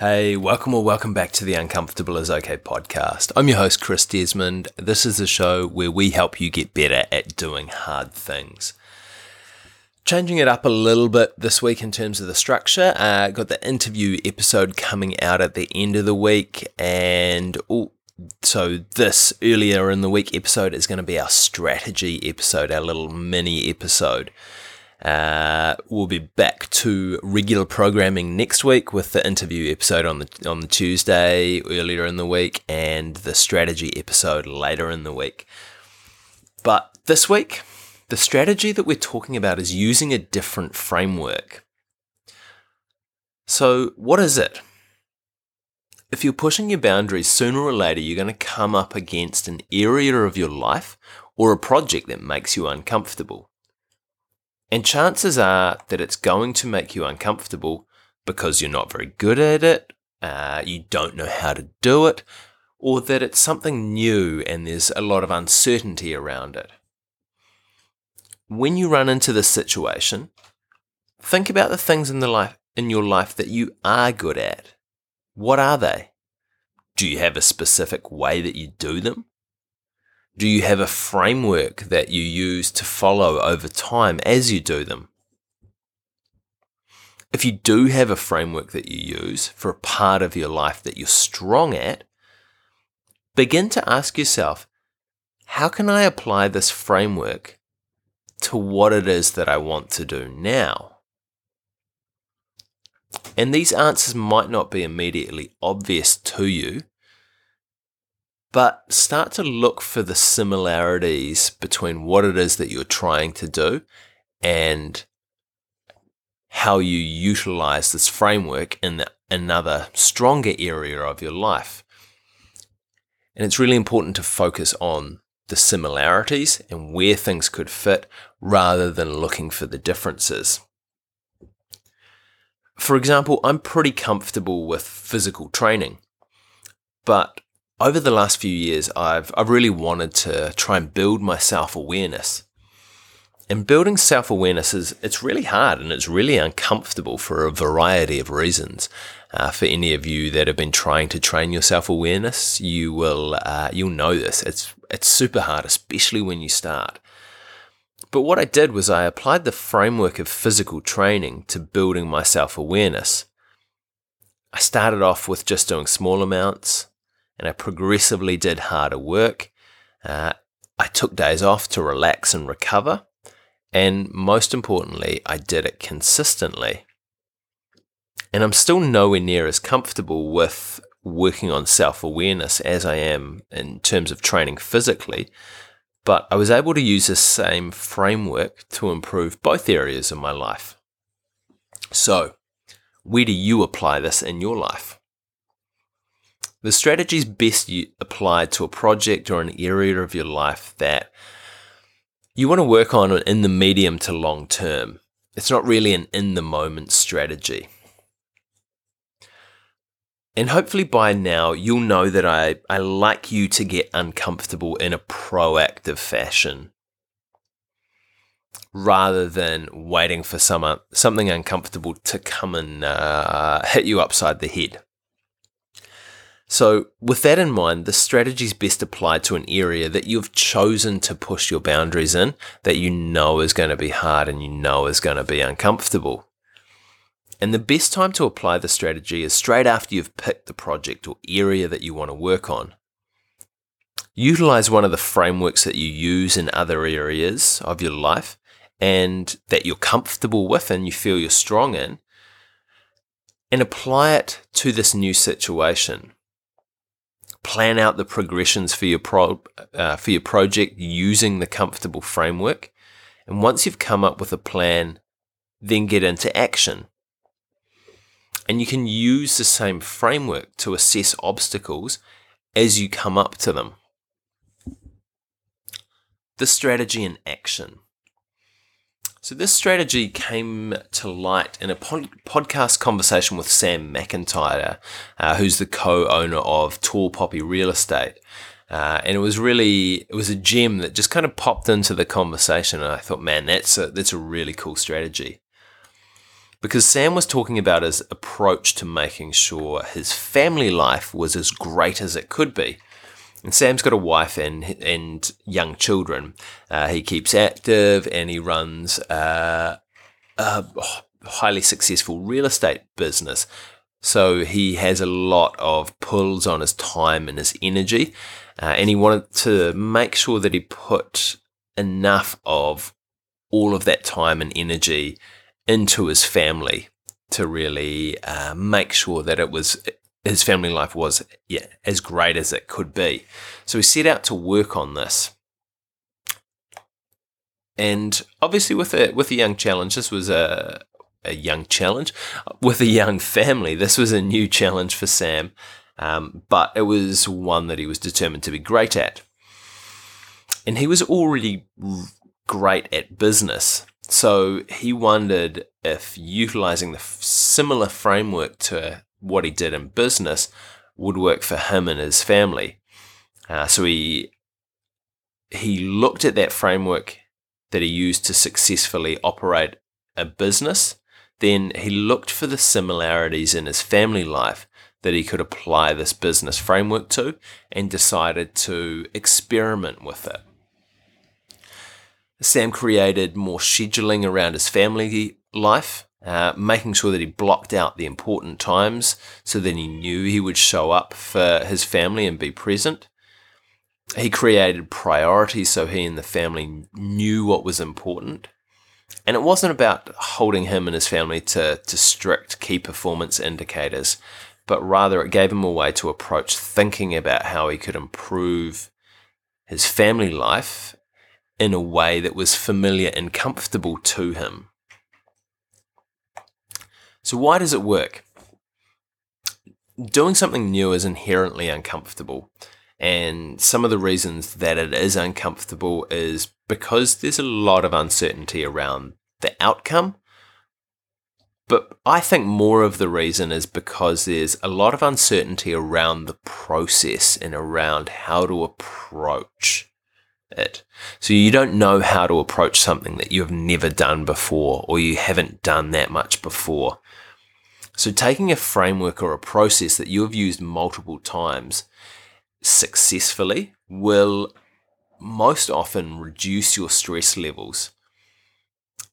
Hey, welcome or welcome back to the Uncomfortable is Okay podcast. I'm your host, Chris Desmond. This is a show where we help you get better at doing hard things. Changing it up a little bit this week in terms of the structure. Uh, got the interview episode coming out at the end of the week, and oh, so this earlier in the week episode is going to be our strategy episode, our little mini episode. Uh, we'll be back to regular programming next week with the interview episode on the on the Tuesday earlier in the week and the strategy episode later in the week. But this week, the strategy that we're talking about is using a different framework. So, what is it? If you're pushing your boundaries, sooner or later you're going to come up against an area of your life or a project that makes you uncomfortable. And chances are that it's going to make you uncomfortable because you're not very good at it, uh, you don't know how to do it, or that it's something new and there's a lot of uncertainty around it. When you run into this situation, think about the things in the life in your life that you are good at. What are they? Do you have a specific way that you do them? Do you have a framework that you use to follow over time as you do them? If you do have a framework that you use for a part of your life that you're strong at, begin to ask yourself, how can I apply this framework to what it is that I want to do now? And these answers might not be immediately obvious to you, but start to look for the similarities between what it is that you're trying to do and how you utilize this framework in the, another stronger area of your life. And it's really important to focus on the similarities and where things could fit rather than looking for the differences. For example, I'm pretty comfortable with physical training, but over the last few years, I've, I've really wanted to try and build my self awareness. And building self awareness is it's really hard and it's really uncomfortable for a variety of reasons. Uh, for any of you that have been trying to train your self awareness, you will uh, you'll know this. It's it's super hard, especially when you start. But what I did was I applied the framework of physical training to building my self awareness. I started off with just doing small amounts and I progressively did harder work. Uh, I took days off to relax and recover. And most importantly, I did it consistently. And I'm still nowhere near as comfortable with working on self awareness as I am in terms of training physically. But I was able to use the same framework to improve both areas of my life. So, where do you apply this in your life? The strategy is best applied to a project or an area of your life that you want to work on in the medium to long term. It's not really an in the moment strategy. And hopefully by now, you'll know that I, I like you to get uncomfortable in a proactive fashion rather than waiting for some, something uncomfortable to come and uh, hit you upside the head. So, with that in mind, the strategy is best applied to an area that you've chosen to push your boundaries in that you know is going to be hard and you know is going to be uncomfortable. And the best time to apply the strategy is straight after you've picked the project or area that you want to work on. Utilize one of the frameworks that you use in other areas of your life and that you're comfortable with and you feel you're strong in, and apply it to this new situation plan out the progressions for your pro, uh, for your project using the comfortable framework. And once you've come up with a plan, then get into action. And you can use the same framework to assess obstacles as you come up to them. The strategy in action. So, this strategy came to light in a pod- podcast conversation with Sam McIntyre, uh, who's the co owner of Tall Poppy Real Estate. Uh, and it was really it was a gem that just kind of popped into the conversation and I thought man that's a that's a really cool strategy. because Sam was talking about his approach to making sure his family life was as great as it could be. And Sam's got a wife and and young children. Uh, he keeps active and he runs uh, a highly successful real estate business. So he has a lot of pulls on his time and his energy, uh, and he wanted to make sure that he put enough of all of that time and energy into his family to really uh, make sure that it was his family life was yeah, as great as it could be. So he set out to work on this. And obviously, with a with a young challenge, this was a a young challenge with a young family. This was a new challenge for Sam, um, but it was one that he was determined to be great at. And he was already great at business, so he wondered if utilizing the similar framework to what he did in business would work for him and his family. Uh, so he he looked at that framework that he used to successfully operate a business. Then he looked for the similarities in his family life that he could apply this business framework to and decided to experiment with it. Sam created more scheduling around his family life uh, making sure that he blocked out the important times so that he knew he would show up for his family and be present. He created priorities so he and the family knew what was important. And it wasn't about holding him and his family to, to strict key performance indicators, but rather it gave him a way to approach thinking about how he could improve his family life in a way that was familiar and comfortable to him. So, why does it work? Doing something new is inherently uncomfortable. And some of the reasons that it is uncomfortable is because there's a lot of uncertainty around the outcome. But I think more of the reason is because there's a lot of uncertainty around the process and around how to approach it. So you don't know how to approach something that you've never done before or you haven't done that much before. So taking a framework or a process that you have used multiple times successfully will most often reduce your stress levels,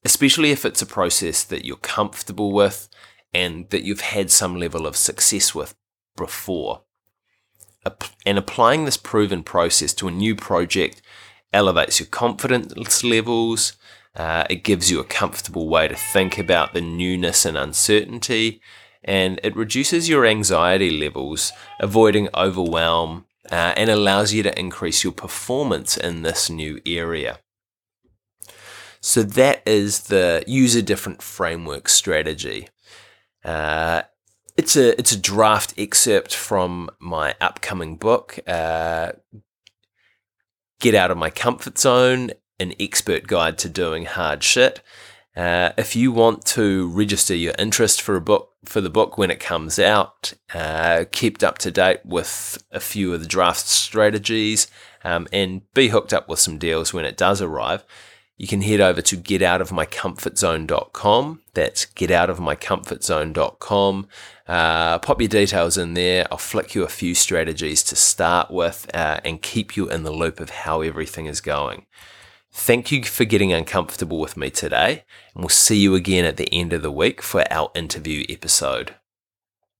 especially if it's a process that you're comfortable with and that you've had some level of success with before. And applying this proven process to a new project elevates your confidence levels. Uh, it gives you a comfortable way to think about the newness and uncertainty, and it reduces your anxiety levels, avoiding overwhelm, uh, and allows you to increase your performance in this new area. So, that is the use a different framework strategy. Uh, it's a it's a draft excerpt from my upcoming book, uh, Get Out of My Comfort Zone An Expert Guide to Doing Hard Shit. Uh, if you want to register your interest for a book for the book when it comes out, uh, kept up to date with a few of the draft strategies, um, and be hooked up with some deals when it does arrive, you can head over to getoutofmycomfortzone.com. That's getoutofmycomfortzone.com. Uh, pop your details in there. I'll flick you a few strategies to start with uh, and keep you in the loop of how everything is going. Thank you for getting uncomfortable with me today, and we'll see you again at the end of the week for our interview episode.